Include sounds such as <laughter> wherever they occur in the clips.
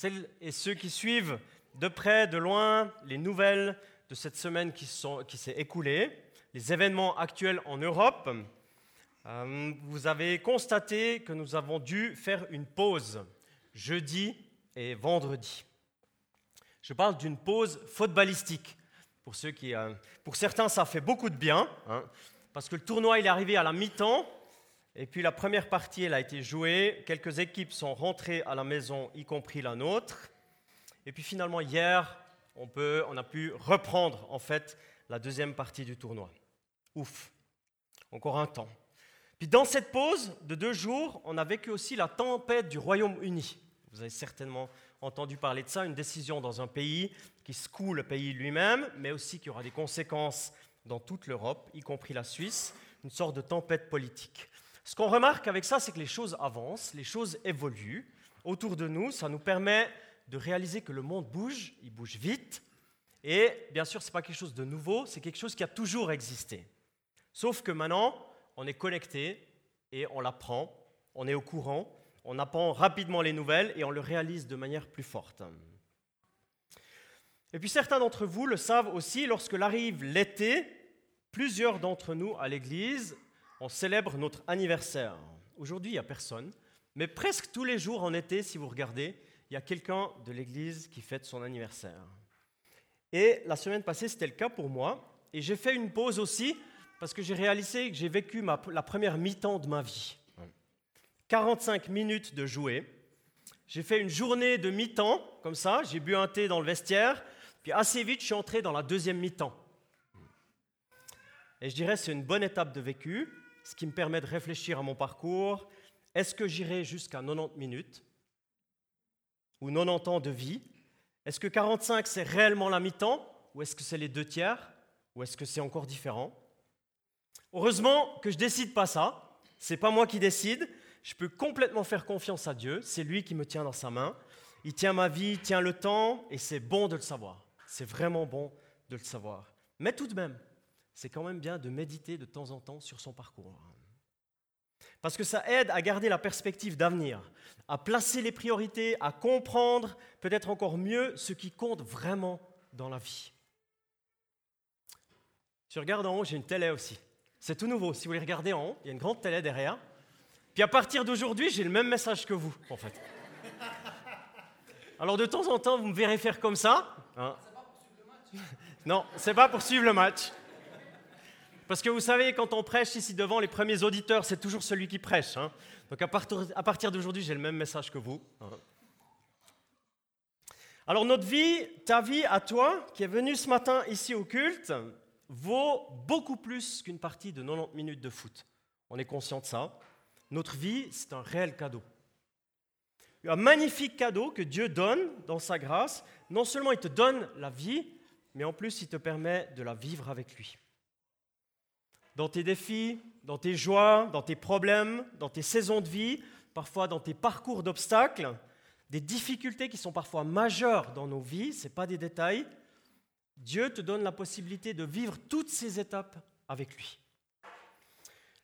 Celles et ceux qui suivent de près, de loin, les nouvelles de cette semaine qui, s'est écoulée, les événements actuels en Europe, euh, vous avez constaté que nous avons dû faire une pause jeudi et vendredi. Je parle d'une pause footballistique. Pour, ceux qui, euh, pour certains, ça fait beaucoup de bien, hein, parce que le tournoi est arrivé à la mi-temps, et puis la première partie elle a été jouée, quelques équipes sont rentrées à la maison, y compris la nôtre, et puis finalement hier, on, a pu reprendre en fait la deuxième partie du tournoi. Ouf, encore un temps. Puis dans cette pause de deux jours, on a vécu aussi la tempête du Royaume-Uni. Vous avez certainement entendu parler de ça, une décision dans un pays qui secoue le pays lui-même, mais aussi qui aura des conséquences dans toute l'Europe, y compris la Suisse, une sorte de tempête politique. Ce qu'on remarque avec ça, c'est que les choses avancent, les choses évoluent autour de nous, ça nous permet de réaliser que le monde bouge, il bouge vite, et bien sûr, ce n'est pas quelque chose de nouveau, c'est quelque chose qui a toujours existé. Sauf que maintenant, on est connecté et on l'apprend, on est au courant, on apprend rapidement les nouvelles et on le réalise de manière plus forte. Et puis certains d'entre vous le savent aussi, lorsque arrive l'été, plusieurs d'entre nous à l'église, on célèbre notre anniversaire. Aujourd'hui, il n'y a personne, mais presque tous les jours en été, si vous regardez, il y a quelqu'un de l'église qui fête son anniversaire. Et la semaine passée, c'était le cas pour moi, et j'ai fait une pause aussi, parce que j'ai réalisé que j'ai vécu la première mi-temps de ma vie. 45 minutes de jouer. J'ai fait une journée de mi-temps, comme ça, j'ai bu un thé dans le vestiaire, puis assez vite, je suis entré dans la deuxième mi-temps. Et je dirais c'est une bonne étape de vécu, ce qui me permet de réfléchir à mon parcours. Est-ce que j'irai jusqu'à 90 minutes ou 90 ans de vie? Est-ce que 45 c'est réellement la mi-temps ou est-ce que c'est les deux tiers ou est-ce que c'est encore différent? Heureusement que je décide pas ça. C'est pas moi qui décide. Je peux complètement faire confiance à Dieu. C'est lui qui me tient dans sa main. Il tient ma vie, il tient le temps, et c'est bon de le savoir. C'est vraiment bon de le savoir. Mais tout de même, c'est quand même bien de méditer de temps en temps sur son parcours. Parce que ça aide à garder la perspective d'avenir, à placer les priorités, à comprendre peut-être encore mieux ce qui compte vraiment dans la vie. Tu regardes en haut, j'ai une télé aussi. C'est tout nouveau. Si vous voulez regarder en haut, il y a une grande télé derrière. Puis à partir d'aujourd'hui, j'ai le même message que vous, en fait. Alors de temps en temps, vous me verrez faire comme ça. Hein. Non, c'est pas pour suivre le match. Parce que vous savez, quand on prêche ici devant, les premiers auditeurs, c'est toujours celui qui prêche. Hein. Donc à partir, d'aujourd'hui, j'ai le même message que vous. Hein. Alors notre vie, ta vie à toi, qui est venu ce matin ici au culte, vaut beaucoup plus qu'une partie de 90 minutes de foot. On est conscient de ça. Notre vie, c'est un réel cadeau. Un magnifique cadeau que Dieu donne dans sa grâce. Non seulement il te donne la vie, mais en plus il te permet de la vivre avec lui. Dans tes défis, dans tes joies, dans tes problèmes, dans tes saisons de vie, parfois dans tes parcours d'obstacles, des difficultés qui sont parfois majeures dans nos vies, ce n'est pas des détails, Dieu te donne la possibilité de vivre toutes ces étapes avec lui.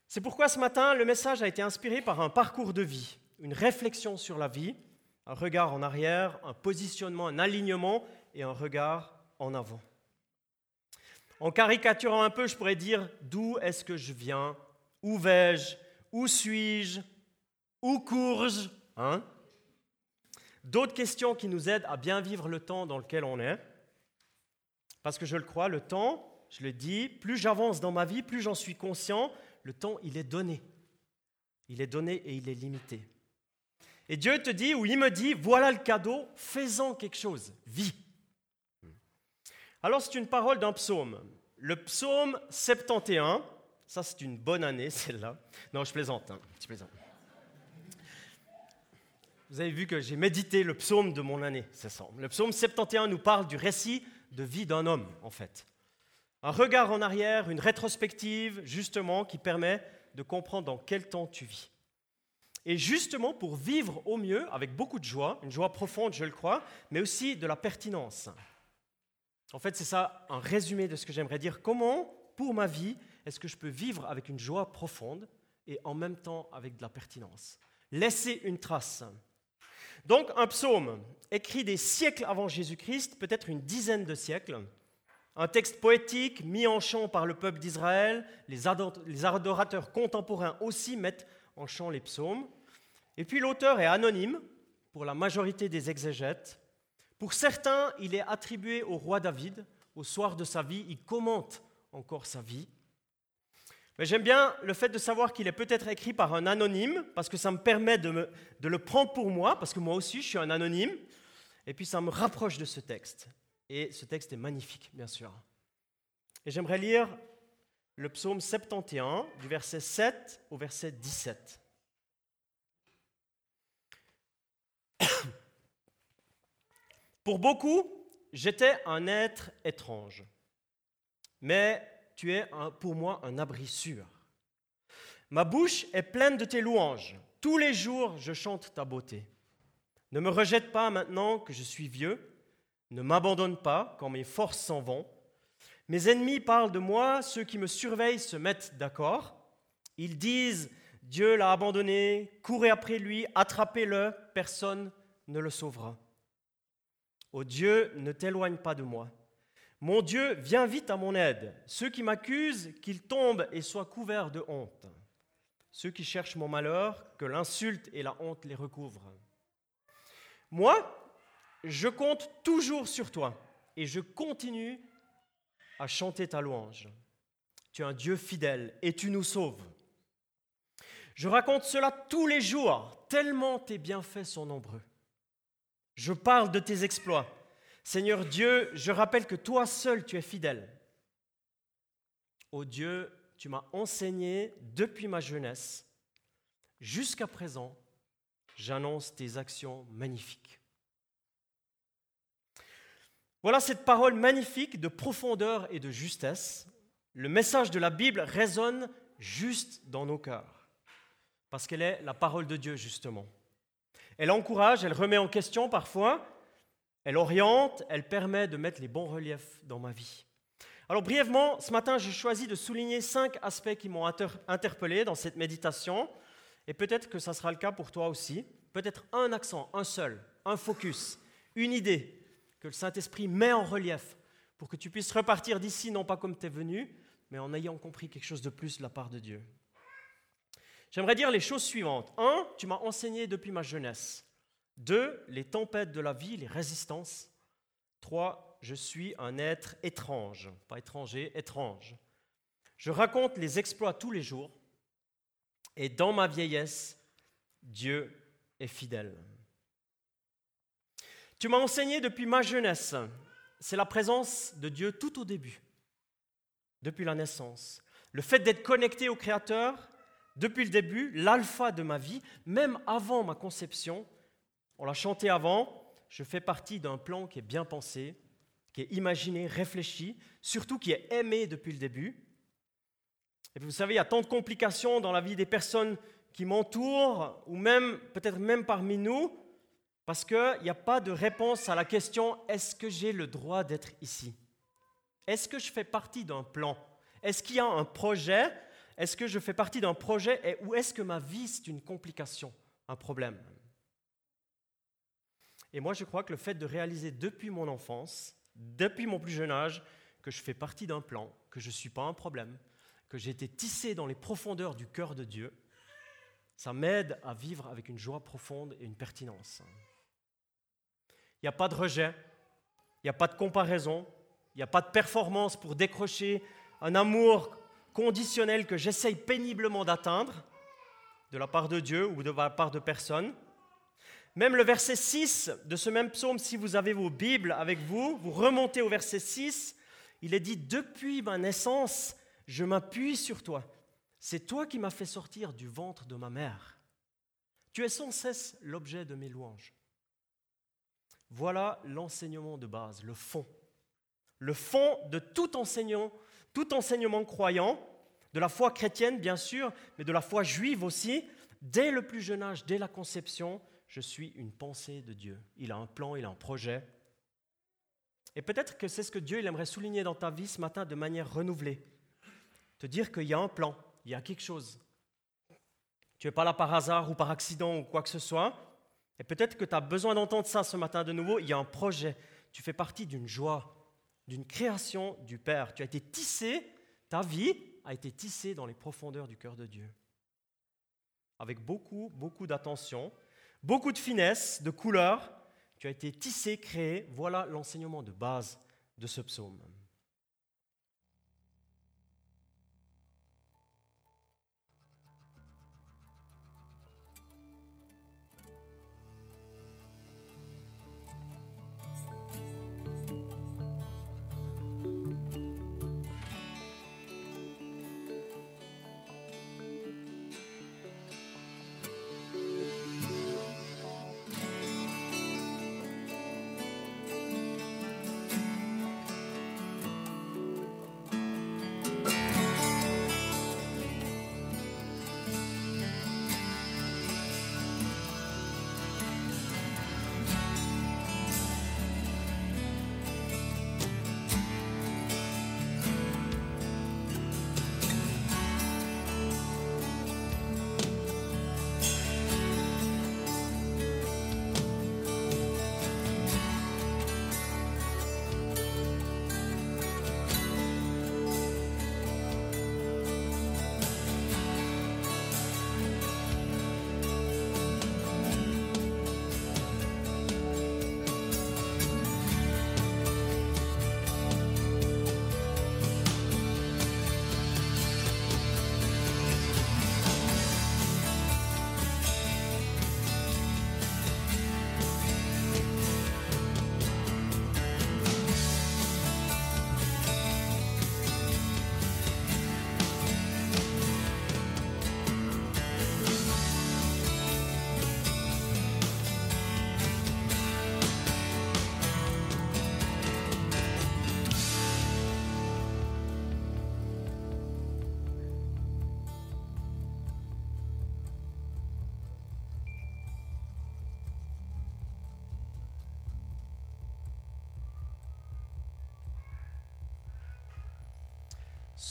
C'est pourquoi ce matin, le message a été inspiré par un parcours de vie, une réflexion sur la vie, un regard en arrière, un positionnement, un alignement et un regard en avant. En caricaturant un peu, je pourrais dire d'où est-ce que je viens, où vais-je, où suis-je, où cours-je? Hein? D'autres questions qui nous aident à bien vivre le temps dans lequel on est. Parce que je le crois, le temps, je le dis, plus j'avance dans ma vie, plus j'en suis conscient, le temps, il est donné. Il est donné et il est limité. Et Dieu te dit, ou il me dit, voilà le cadeau, fais-en quelque chose, vis. Alors c'est une parole d'un psaume. Le psaume 71, ça c'est une bonne année <laughs> celle-là. Non, je plaisante, hein, je plaisante. Vous avez vu que j'ai médité le psaume de mon année, ça. Le psaume 71 nous parle du récit de vie d'un homme, en fait un regard en arrière, une rétrospective, justement, qui permet de comprendre dans quel temps tu vis. Et justement, pour vivre au mieux, avec beaucoup de joie, une joie profonde, je le crois, mais aussi de la pertinence. En fait, c'est ça un résumé de ce que j'aimerais dire. Comment, pour ma vie, est-ce que je peux vivre avec une joie profonde et en même temps avec de la pertinence? Laisser une trace. Donc un psaume écrit des siècles avant Jésus-Christ, peut-être une dizaine de siècles, un texte poétique mis en chant par le peuple d'Israël, les adorateurs contemporains aussi mettent en chant les psaumes, et puis l'auteur est anonyme pour la majorité des exégètes. Pour certains, il est attribué au roi David. Au soir de sa vie, il commente encore sa vie. Mais j'aime bien le fait de savoir qu'il est peut-être écrit par un anonyme, parce que ça me permet de, le prendre pour moi, parce que moi aussi je suis un anonyme, et puis ça me rapproche de ce texte. Et ce texte est magnifique, bien sûr. Et j'aimerais lire le psaume 71, du verset 7 au verset 17. Pour beaucoup, j'étais un être étrange, mais tu es pour moi un abri sûr. Ma bouche est pleine de tes louanges. Tous les jours, je chante ta beauté. Ne me rejette pas maintenant que je suis vieux. Ne m'abandonne pas quand mes forces s'en vont. Mes ennemis parlent de moi, ceux qui me surveillent se mettent d'accord. Ils disent, Dieu l'a abandonné, courez après lui, attrapez-le, personne ne le sauvera. Ô Dieu, ne t'éloigne pas de moi. Mon Dieu, viens vite à mon aide. Ceux qui m'accusent, qu'ils tombent et soient couverts de honte. Ceux qui cherchent mon malheur, que l'insulte et la honte les recouvrent. Moi, je compte toujours sur toi et je continue à chanter ta louange. Tu es un Dieu fidèle et tu nous sauves. Je raconte cela tous les jours, tellement tes bienfaits sont nombreux. Je parle de tes exploits Seigneur Dieu, je rappelle que toi seul tu es fidèle. Ô Dieu, tu m'as enseigné depuis ma jeunesse. Jusqu'à présent, j'annonce tes actions magnifiques. Voilà cette parole magnifique de profondeur et de justesse. Le message de la Bible résonne juste dans nos cœurs, parce qu'elle est la parole de Dieu, justement. Elle encourage, elle remet en question parfois, elle oriente, elle permet de mettre les bons reliefs dans ma vie. Alors brièvement, ce matin, j'ai choisi de souligner cinq aspects qui m'ont interpellé dans cette méditation, et peut-être que ça sera le cas pour toi aussi. Peut-être un accent, un seul, un focus, une idée que le Saint-Esprit met en relief pour que tu puisses repartir d'ici, non pas comme tu es venu, mais en ayant compris quelque chose de plus de la part de Dieu. J'aimerais dire les choses suivantes. Un, tu m'as enseigné depuis ma jeunesse. Deux, les tempêtes de la vie, les résistances. Trois, je suis un être étrange, pas étranger, étrange. Je raconte les exploits tous les jours, et dans ma vieillesse, Dieu est fidèle. Tu m'as enseigné depuis ma jeunesse, c'est la présence de Dieu tout au début, depuis la naissance. Le fait d'être connecté au Créateur depuis le début, l'alpha de ma vie, même avant ma conception, on l'a chanté avant, je fais partie d'un plan qui est bien pensé, qui est imaginé, réfléchi, surtout qui est aimé depuis le début. Et vous savez, il y a tant de complications dans la vie des personnes qui m'entourent, ou même peut-être même parmi nous, parce qu'il n'y a pas de réponse à la question est-ce que j'ai le droit d'être ici? Est-ce que je fais partie d'un plan? Est-ce qu'il y a un projet Est-ce que je fais partie d'un projet Ou est-ce que ma vie, c'est une complication, un problème? Et moi, je crois que le fait de réaliser depuis mon enfance, depuis mon plus jeune âge, que je fais partie d'un plan, que je ne suis pas un problème, que j'ai été tissé dans les profondeurs du cœur de Dieu, ça m'aide à vivre avec une joie profonde et une pertinence. Il n'y a pas de rejet, il n'y a pas de comparaison, il n'y a pas de performance pour décrocher un amour conditionnel que j'essaye péniblement d'atteindre de la part de Dieu ou de la part de personne. Même le verset 6 de ce même psaume, si vous avez vos Bibles avec vous, vous remontez au verset 6, il est dit, Depuis ma naissance, je m'appuie sur toi. C'est toi qui m'as fait sortir du ventre de ma mère. Tu es sans cesse l'objet de mes louanges. Voilà l'enseignement de base, le fond. Le fond de tout enseignement, tout enseignement croyant, de la foi chrétienne bien sûr, mais de la foi juive aussi, dès le plus jeune âge, dès la conception, je suis une pensée de Dieu. Il a un plan, il a un projet. Et peut-être que c'est ce que Dieu il aimerait souligner dans ta vie ce matin de manière renouvelée. Te dire qu'il y a un plan, il y a quelque chose. Tu n'es pas là par hasard ou par accident ou quoi que ce soit, Et peut-être que tu as besoin d'entendre ça ce matin de nouveau. Il y a un projet. Tu fais partie d'une joie, d'une création du Père. Tu as été tissé, ta vie a été tissée dans les profondeurs du cœur de Dieu. Avec beaucoup, beaucoup d'attention, beaucoup de finesse, de couleur. Tu as été tissé, créé. Voilà l'enseignement de base de ce psaume.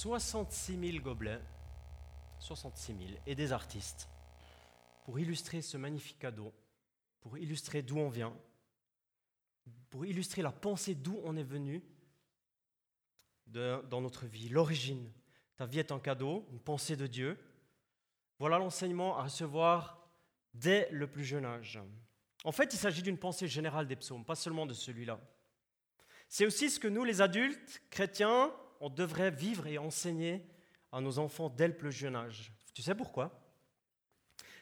66 000 gobelets, 66 000, et des artistes pour illustrer ce magnifique cadeau, pour illustrer d'où on vient, pour illustrer la pensée d'où on est venu dans notre vie, l'origine. Ta vie est un cadeau, une pensée de Dieu. Voilà l'enseignement à recevoir dès le plus jeune âge. En fait, il s'agit d'une pensée générale des psaumes, pas seulement de celui-là. C'est aussi ce que nous, les adultes chrétiens, on devrait vivre et enseigner à nos enfants dès le plus jeune âge. Tu sais pourquoi?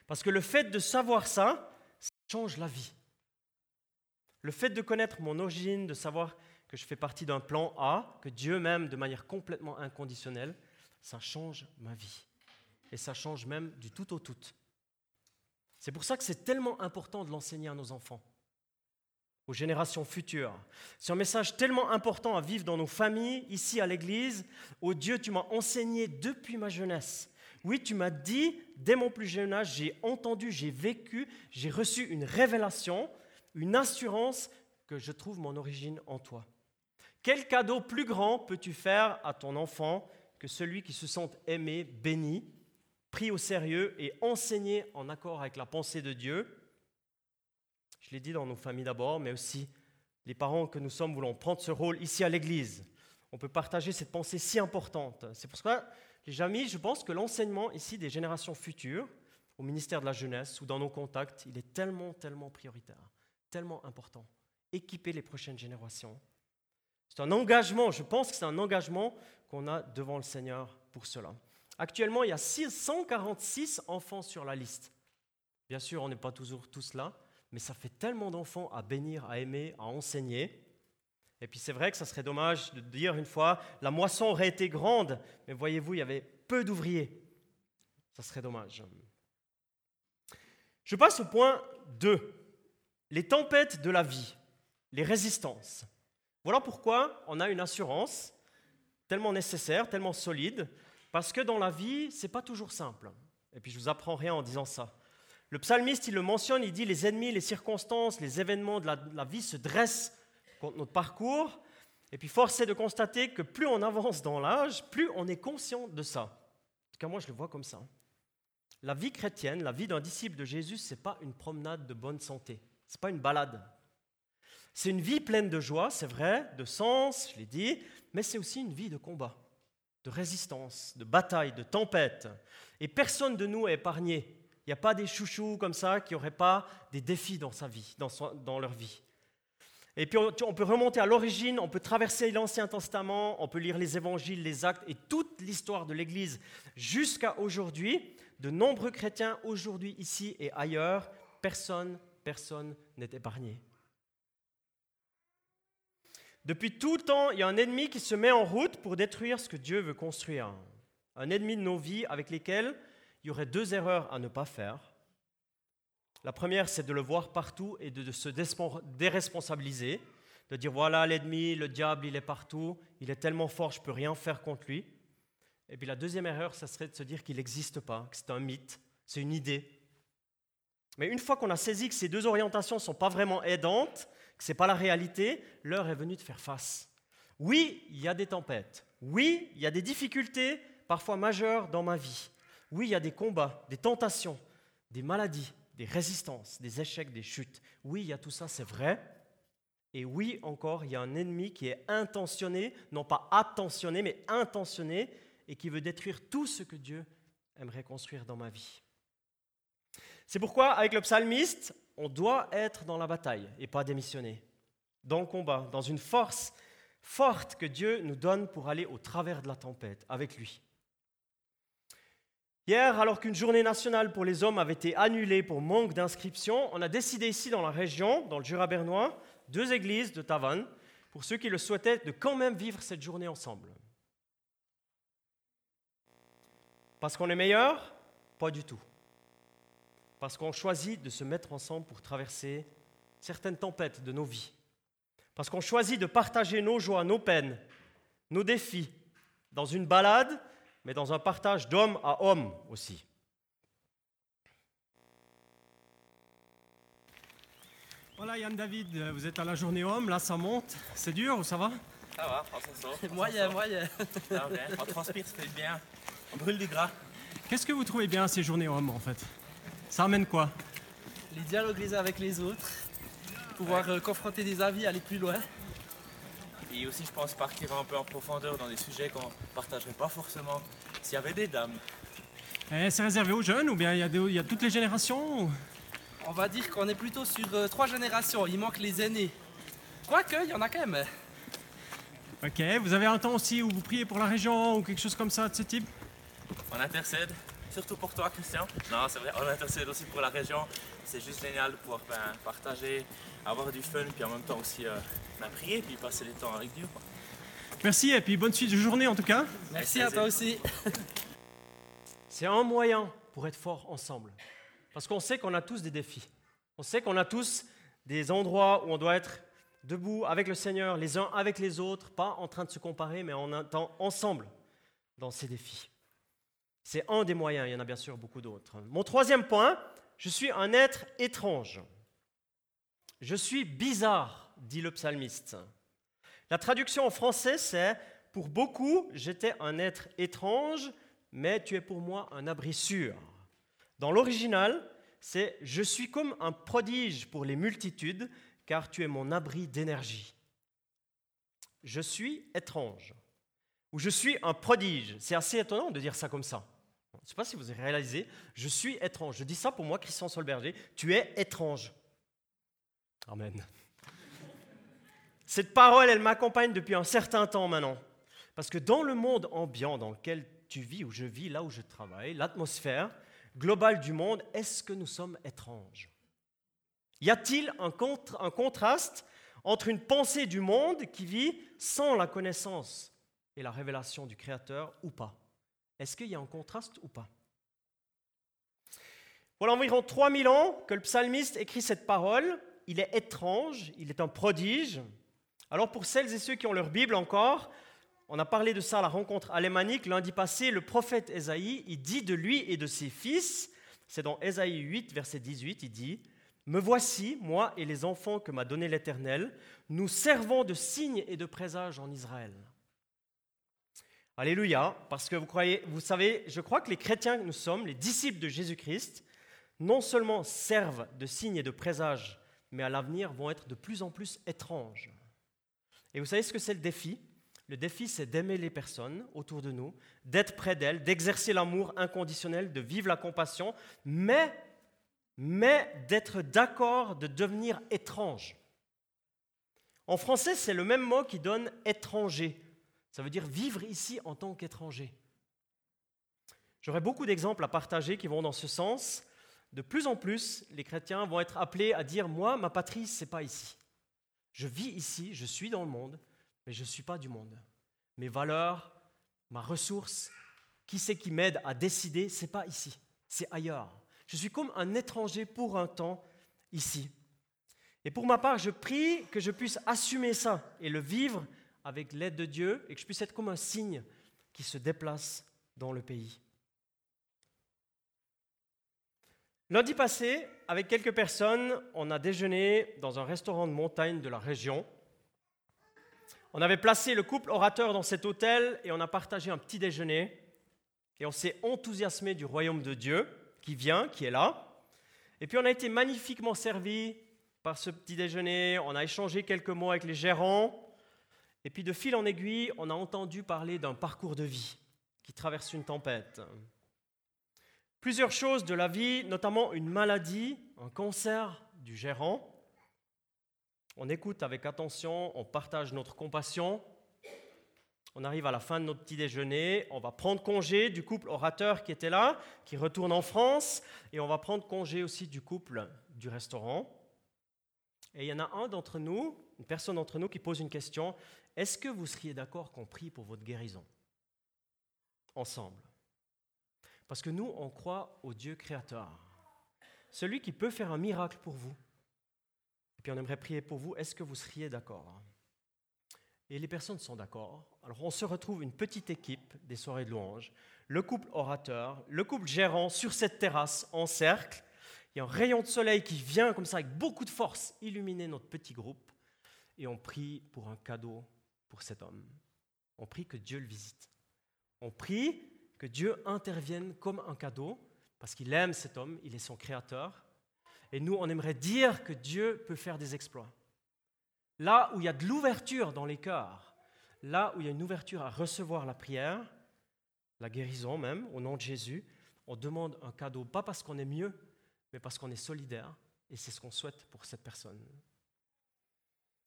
Parce que le fait de savoir ça, ça change la vie. Le fait de connaître mon origine, de savoir que je fais partie d'un plan A, que Dieu m'aime de manière complètement inconditionnelle, ça change ma vie. Et ça change même du tout au tout. C'est pour ça que c'est tellement important de l'enseigner à nos enfants aux générations futures. C'est un message tellement important à vivre dans nos familles, ici à l'Église. Oh Dieu, tu m'as enseigné depuis ma jeunesse. Oui, tu m'as dit, dès mon plus jeune âge, j'ai entendu, j'ai vécu, j'ai reçu une révélation, une assurance que je trouve mon origine en toi. Quel cadeau plus grand peux-tu faire à ton enfant que celui qui se sent aimé, béni, pris au sérieux et enseigné en accord avec la pensée de Dieu? Je l'ai dit dans nos familles d'abord, mais aussi les parents que nous sommes voulons prendre ce rôle ici à l'Église. On peut partager cette pensée si importante. C'est pour ça, les amis, je pense que l'enseignement ici des générations futures, au ministère de la jeunesse ou dans nos contacts, il est tellement, tellement prioritaire, tellement important. Équiper les prochaines générations. C'est un engagement, je pense que c'est un engagement qu'on a devant le Seigneur pour cela. Actuellement, il y a 646 enfants sur la liste. Bien sûr, on n'est pas toujours tous là, mais ça fait tellement d'enfants à bénir, à aimer, à enseigner. Et puis c'est vrai que ça serait dommage de dire une fois, la moisson aurait été grande, mais voyez-vous, il y avait peu d'ouvriers. Ça serait dommage. Je passe au point 2, les tempêtes de la vie, les résistances. Voilà pourquoi on a une assurance tellement nécessaire, tellement solide, parce que dans la vie, ce n'est pas toujours simple. Et puis je vous apprends rien en disant ça. Le psalmiste, il le mentionne, il dit les ennemis, les circonstances, les événements de la, vie se dressent contre notre parcours. Et puis force est de constater que plus on avance dans l'âge, plus on est conscient de ça. En tout cas, moi, je le vois comme ça. La vie chrétienne, la vie d'un disciple de Jésus, ce n'est pas une promenade de bonne santé. Ce n'est pas une balade. C'est une vie pleine de joie, c'est vrai, de sens, je l'ai dit, mais c'est aussi une vie de combat, de résistance, de bataille, de tempête. Et personne de nous est épargné. Il n'y a pas des chouchous comme ça qui n'auraient pas des défis dans sa vie, dans, leur vie. Et puis on peut remonter à l'origine, on peut traverser l'Ancien Testament, on peut lire les évangiles, les actes et toute l'histoire de l'Église jusqu'à aujourd'hui. De nombreux chrétiens aujourd'hui, ici et ailleurs, personne, personne n'est épargné. Depuis tout le temps, il y a un ennemi qui se met en route pour détruire ce que Dieu veut construire. Un ennemi de nos vies avec lesquels il y aurait deux erreurs à ne pas faire. La première, c'est de le voir partout et de se déresponsabiliser, de dire voilà l'ennemi, le diable, il est partout, il est tellement fort, je ne peux rien faire contre lui. Et puis la deuxième erreur, ça serait de se dire qu'il n'existe pas, que c'est un mythe, c'est une idée. Mais une fois qu'on a saisi que ces deux orientations ne sont pas vraiment aidantes, que ce n'est pas la réalité, l'heure est venue de faire face. Oui, il y a des tempêtes. Oui, il y a des difficultés, parfois majeures, dans ma vie. Oui, il y a des combats, des tentations, des maladies, des résistances, des échecs, des chutes. Oui, il y a tout ça, c'est vrai. Et oui, encore, il y a un ennemi qui est intentionné, non pas attentionné, mais intentionné, et qui veut détruire tout ce que Dieu aimerait construire dans ma vie. C'est pourquoi, avec le psalmiste, on doit être dans la bataille et pas démissionner, dans le combat, dans une force forte que Dieu nous donne pour aller au travers de la tempête avec lui. Hier, alors qu'une journée nationale pour les hommes avait été annulée pour manque d'inscription, on a décidé ici dans la région, dans le Jura bernois, deux églises de Tavannes, pour ceux qui le souhaitaient, de quand même vivre cette journée ensemble. Parce qu'on est meilleur? Pas du tout. Parce qu'on choisit de se mettre ensemble pour traverser certaines tempêtes de nos vies. Parce qu'on choisit de partager nos joies, nos peines, nos défis, dans une balade mais dans un partage d'homme à homme aussi. Voilà Yann David, vous êtes à la journée homme, là ça monte, c'est dur ou ça va? Ça va, on s'en sort. Moyen, moyen. On transpire, ça fait bien, on brûle du gras. Qu'est-ce que vous trouvez bien ces journées hommes en fait? Ça amène quoi? Les dialogues les uns avec les autres, pouvoir euh, confronter des avis, aller plus loin. Et aussi, je pense, partir un peu en profondeur dans des sujets qu'on ne partagerait pas forcément s'il y avait des dames. Eh, c'est réservé aux jeunes ou bien il y, a toutes les générations On va dire qu'on est plutôt sur euh, trois générations. Il manque les aînés. Quoique, il y en a quand même. Ok, vous avez un temps aussi où vous priez pour la région ou quelque chose comme ça de ce type? On intercède, surtout pour toi, Christian. Non, c'est vrai, on intercède aussi pour la région. C'est juste génial de pouvoir ben, partager, avoir du fun, puis en même temps aussi euh, prier, puis passer le temps avec Dieu. Merci, et puis bonne suite de journée en tout cas. Merci à toi aussi. <laughs> C'est un moyen pour être fort ensemble. Parce qu'on sait qu'on a tous des défis. On sait qu'on a tous des endroits où on doit être debout avec le Seigneur, les uns avec les autres, pas en train de se comparer, mais en étant ensemble dans ces défis. C'est un des moyens, il y en a bien sûr beaucoup d'autres. Mon troisième point, je suis un être étrange. Je suis bizarre, dit le psalmiste. La traduction en français, c'est Pour beaucoup, j'étais un être étrange, mais tu es pour moi un abri sûr. Dans l'original, c'est Je suis comme un prodige pour les multitudes, car tu es mon abri d'énergie. Je suis étrange. Ou je suis un prodige. C'est assez étonnant de dire ça comme ça. Je ne sais pas si vous avez réalisé. Je suis étrange. Je dis ça pour moi, Christian Solberger. Tu es étrange. Amen. Cette parole, elle m'accompagne depuis un certain temps maintenant. Parce que dans le monde ambiant dans lequel tu vis, où je vis, là où je travaille, l'atmosphère globale du monde, est-ce que nous sommes étranges? Y a-t-il un, un contraste entre une pensée du monde qui vit sans la connaissance et la révélation du Créateur ou pas? Est-ce qu'il y a un contraste ou pas? Voilà environ 3000 ans que le psalmiste écrit cette parole il est étrange, il est un prodige. Alors pour celles et ceux qui ont leur Bible encore, on a parlé de ça à la rencontre alémanique lundi passé, le prophète Ésaïe, il dit de lui et de ses fils, c'est dans Ésaïe 8, verset 18, il dit, Me voici, moi et les enfants que m'a donné l'Éternel, nous servons de signes et de présages en Israël. Alléluia, parce que vous croyez, vous savez, je crois que les chrétiens que nous sommes, les disciples de Jésus-Christ, non seulement servent de signe et de présage, mais à l'avenir vont être de plus en plus étranges. Et vous savez ce que c'est le défi? Le défi, c'est d'aimer les personnes autour de nous, d'être près d'elles, d'exercer l'amour inconditionnel, de vivre la compassion, mais, mais d'être d'accord de devenir étrange. En français, c'est le même mot qui donne étranger. Ça veut dire vivre ici en tant qu'étranger. J'aurais beaucoup d'exemples à partager qui vont dans ce sens. De plus en plus, les chrétiens vont être appelés à dire Moi, ma patrie, c'est pas ici. Je vis ici, je suis dans le monde, mais je ne suis pas du monde. Mes valeurs, ma ressource, qui c'est qui m'aide à décider, c'est pas ici, c'est ailleurs. Je suis comme un étranger pour un temps ici. Et pour ma part, je prie que je puisse assumer ça et le vivre avec l'aide de Dieu et que je puisse être comme un signe qui se déplace dans le pays. Lundi passé, avec quelques personnes, on a déjeuné dans un restaurant de montagne de la région. On avait placé le couple orateur dans cet hôtel et on a partagé un petit déjeuner. Et on s'est enthousiasmé du royaume de Dieu qui vient, qui est là. Et puis on a été magnifiquement servi par ce petit déjeuner. On a échangé quelques mots avec les gérants. Et puis de fil en aiguille, on a entendu parler d'un parcours de vie qui traverse une tempête. Plusieurs choses de la vie, notamment une maladie, un cancer du gérant. On écoute avec attention, on partage notre compassion. On arrive à la fin de notre petit déjeuner, on va prendre congé du couple orateur qui était là, qui retourne en France, et on va prendre congé aussi du couple du restaurant. Et il y en a un d'entre nous, une personne d'entre nous qui pose une question, est-ce que vous seriez d'accord qu'on prie pour votre guérison? Ensemble. Parce que nous, on croit au Dieu créateur, celui qui peut faire un miracle pour vous. Et puis on aimerait prier pour vous, est-ce que vous seriez d'accord? Et les personnes sont d'accord. Alors on se retrouve une petite équipe des soirées de louanges, le couple orateur, le couple gérant sur cette terrasse en cercle. Il y a un rayon de soleil qui vient comme ça avec beaucoup de force illuminer notre petit groupe. Et on prie pour un cadeau pour cet homme. On prie que Dieu le visite. On prie que Dieu intervienne comme un cadeau, parce qu'il aime cet homme, il est son créateur. Et nous, on aimerait dire que Dieu peut faire des exploits. Là où il y a de l'ouverture dans les cœurs, là où il y a une ouverture à recevoir la prière, la guérison même, au nom de Jésus, on demande un cadeau, pas parce qu'on est mieux, mais parce qu'on est solidaire, et c'est ce qu'on souhaite pour cette personne.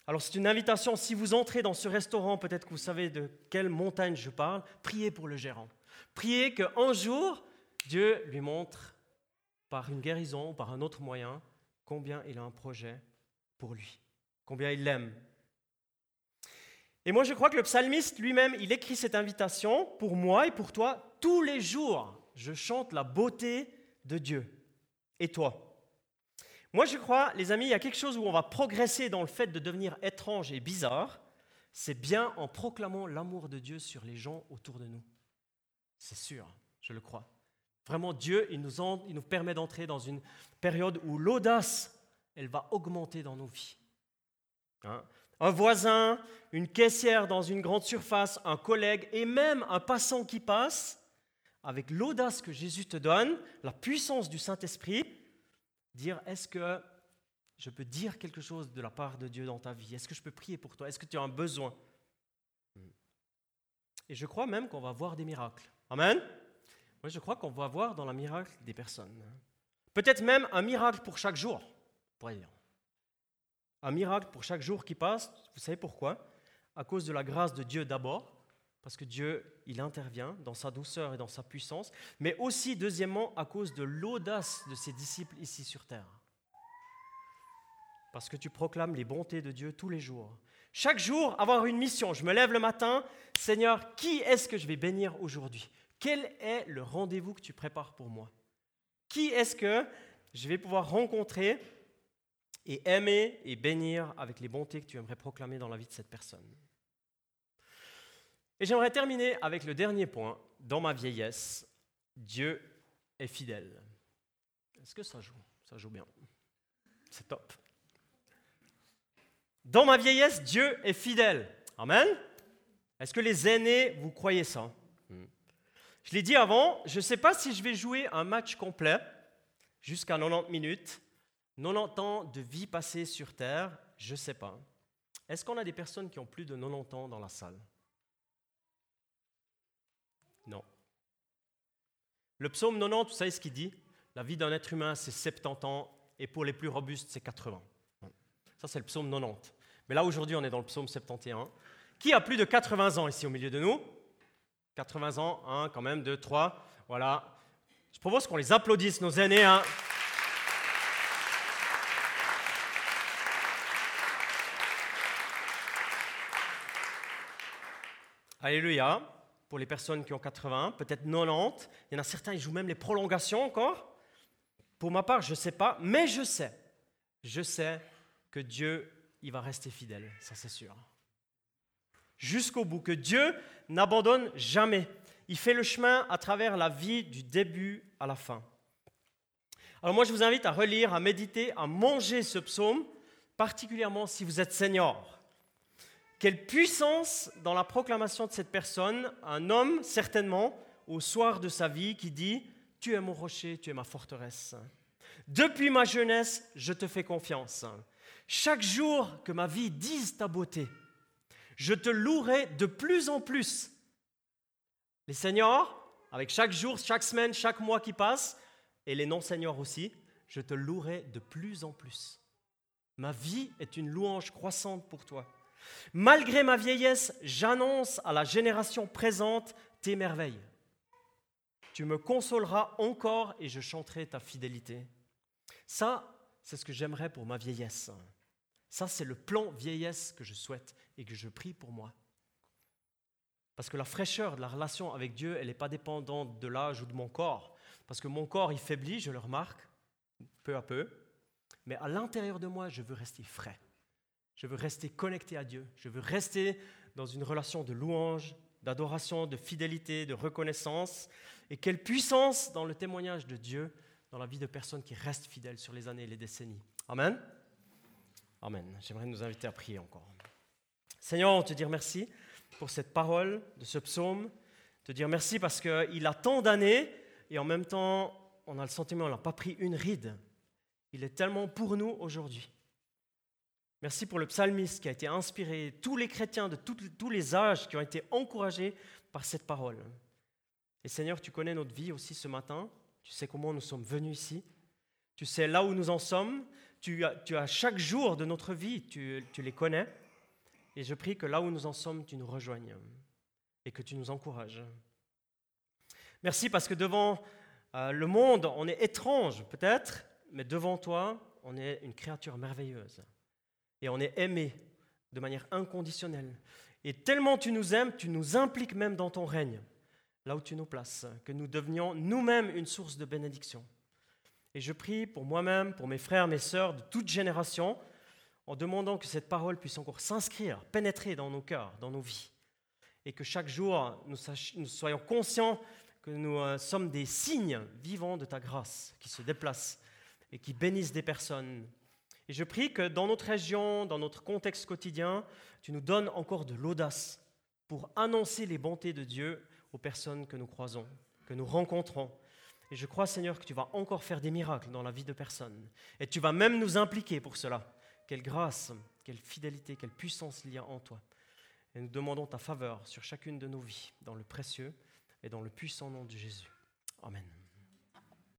Alors c'est une invitation, si vous entrez dans ce restaurant, peut-être que vous savez de quelle montagne je parle, priez pour le gérant. Priez qu'un jour, Dieu lui montre par une guérison ou par un autre moyen combien il a un projet pour lui, combien il l'aime. Et moi, je crois que le psalmiste lui-même, il écrit cette invitation pour moi et pour toi. Tous les jours, je chante la beauté de Dieu. Et toi? Moi, je crois, les amis, il y a quelque chose où on va progresser dans le fait de devenir étrange et bizarre. C'est bien en proclamant l'amour de Dieu sur les gens autour de nous. C'est sûr, je le crois. Vraiment, Dieu, il nous, permet d'entrer dans une période où l'audace, elle va augmenter dans nos vies. Hein? un voisin, une caissière dans une grande surface, un collègue et même un passant qui passe, avec l'audace que Jésus te donne, la puissance du Saint-Esprit, dire est-ce que je peux dire quelque chose de la part de Dieu dans ta vie? Est-ce que je peux prier pour toi? Est-ce que tu as un besoin? Et je crois même qu'on va voir des miracles. Amen? Moi, je crois qu'on va voir dans le miracle des personnes. Peut-être même un miracle pour chaque jour, dire. Un miracle pour chaque jour qui passe. Vous savez pourquoi? À cause de la grâce de Dieu d'abord, parce que Dieu, il intervient dans sa douceur et dans sa puissance, mais aussi, deuxièmement, à cause de l'audace de ses disciples ici sur terre. Parce que tu proclames les bontés de Dieu tous les jours. Chaque jour, avoir une mission. Je me lève le matin, Seigneur, qui est-ce que je vais bénir aujourd'hui? Quel est le rendez-vous que tu prépares pour moi? Qui est-ce que je vais pouvoir rencontrer et aimer et bénir avec les bontés que tu aimerais proclamer dans la vie de cette personne? Et j'aimerais terminer avec le dernier point. Dans ma vieillesse, Dieu est fidèle. Est-ce que ça joue? Ça joue bien. C'est top. Dans ma vieillesse, Dieu est fidèle. Amen. Est-ce que les aînés, vous croyez ça? Je l'ai dit avant, je ne sais pas si je vais jouer un match complet jusqu'à 90 minutes, 90 ans de vie passée sur Terre, je ne sais pas. Est-ce qu'on a des personnes qui ont plus de 90 ans dans la salle? Non. Le psaume 90, vous savez ce qu'il dit? La vie d'un être humain, c'est 70 ans, et pour les plus robustes, c'est 80. Ça, c'est le psaume 90. Mais là, aujourd'hui, on est dans le psaume 71. Qui a plus de 80 ans ici au milieu de nous? 80 ans, 1, quand même, 2, 3. Voilà. Je propose qu'on les applaudisse, nos aînés. Hein. Alléluia. Pour les personnes qui ont 80, peut-être 90. Il y en a certains, ils jouent même les prolongations encore. Pour ma part, je ne sais pas, mais je sais. Je sais que Dieu, il va rester fidèle, ça c'est sûr. Jusqu'au bout, que Dieu n'abandonne jamais. Il fait le chemin à travers la vie du début à la fin. Alors moi, je vous invite à relire, à méditer, à manger ce psaume, particulièrement si vous êtes senior. Quelle puissance dans la proclamation de cette personne, un homme certainement, au soir de sa vie, qui dit, Tu es mon rocher, tu es ma forteresse. Depuis ma jeunesse, je te fais confiance. Chaque jour que ma vie dise ta beauté, je te louerai de plus en plus. Les seigneurs, avec chaque jour, chaque semaine, chaque mois qui passe, et les non-seigneurs aussi, je te louerai de plus en plus. Ma vie est une louange croissante pour toi. Malgré ma vieillesse, j'annonce à la génération présente tes merveilles. Tu me consoleras encore et je chanterai ta fidélité. Ça, c'est ce que j'aimerais pour ma vieillesse. Ça, c'est le plan vieillesse que je souhaite et que je prie pour moi. Parce que la fraîcheur de la relation avec Dieu, elle n'est pas dépendante de l'âge ou de mon corps. Parce que mon corps, il faiblit, je le remarque, peu à peu. Mais à l'intérieur de moi, je veux rester frais. Je veux rester connecté à Dieu. Je veux rester dans une relation de louange, d'adoration, de fidélité, de reconnaissance. Et quelle puissance dans le témoignage de Dieu dans la vie de personnes qui restent fidèles sur les années et les décennies. Amen. Amen. J'aimerais nous inviter à prier encore. Seigneur, on te dire merci pour cette parole de ce psaume. Te dire merci parce qu'il a tant d'années et en même temps, on a le sentiment qu'on n'a pas pris une ride. Il est tellement pour nous aujourd'hui. Merci pour le psalmiste qui a été inspiré, tous les chrétiens de tous les âges qui ont été encouragés par cette parole. Et Seigneur, tu connais notre vie aussi ce matin. Tu sais comment nous sommes venus ici. Tu sais là où nous en sommes. Tu as, chaque jour de notre vie, tu, les connais. Et je prie que là où nous en sommes, tu nous rejoignes et que tu nous encourages. Merci parce que devant euh, le monde, on est étrange peut-être, mais devant toi, on est une créature merveilleuse. Et on est aimé de manière inconditionnelle. Et tellement tu nous aimes, tu nous impliques même dans ton règne là où tu nous places, que nous devenions nous-mêmes une source de bénédiction. Et je prie pour moi-même, pour mes frères, mes sœurs de toute génération, en demandant que cette parole puisse encore s'inscrire, pénétrer dans nos cœurs, dans nos vies, et que chaque jour nous, soyons conscients que nous euh, sommes des signes vivants de ta grâce qui se déplacent et qui bénissent des personnes. Et je prie que dans notre région, dans notre contexte quotidien, tu nous donnes encore de l'audace pour annoncer les bontés de Dieu aux personnes que nous croisons, que nous rencontrons. Et je crois, Seigneur, que tu vas encore faire des miracles dans la vie de personnes. Et tu vas même nous impliquer pour cela. Quelle grâce, quelle fidélité, quelle puissance il y a en toi. Et nous demandons ta faveur sur chacune de nos vies, dans le précieux et dans le puissant nom de Jésus. Amen.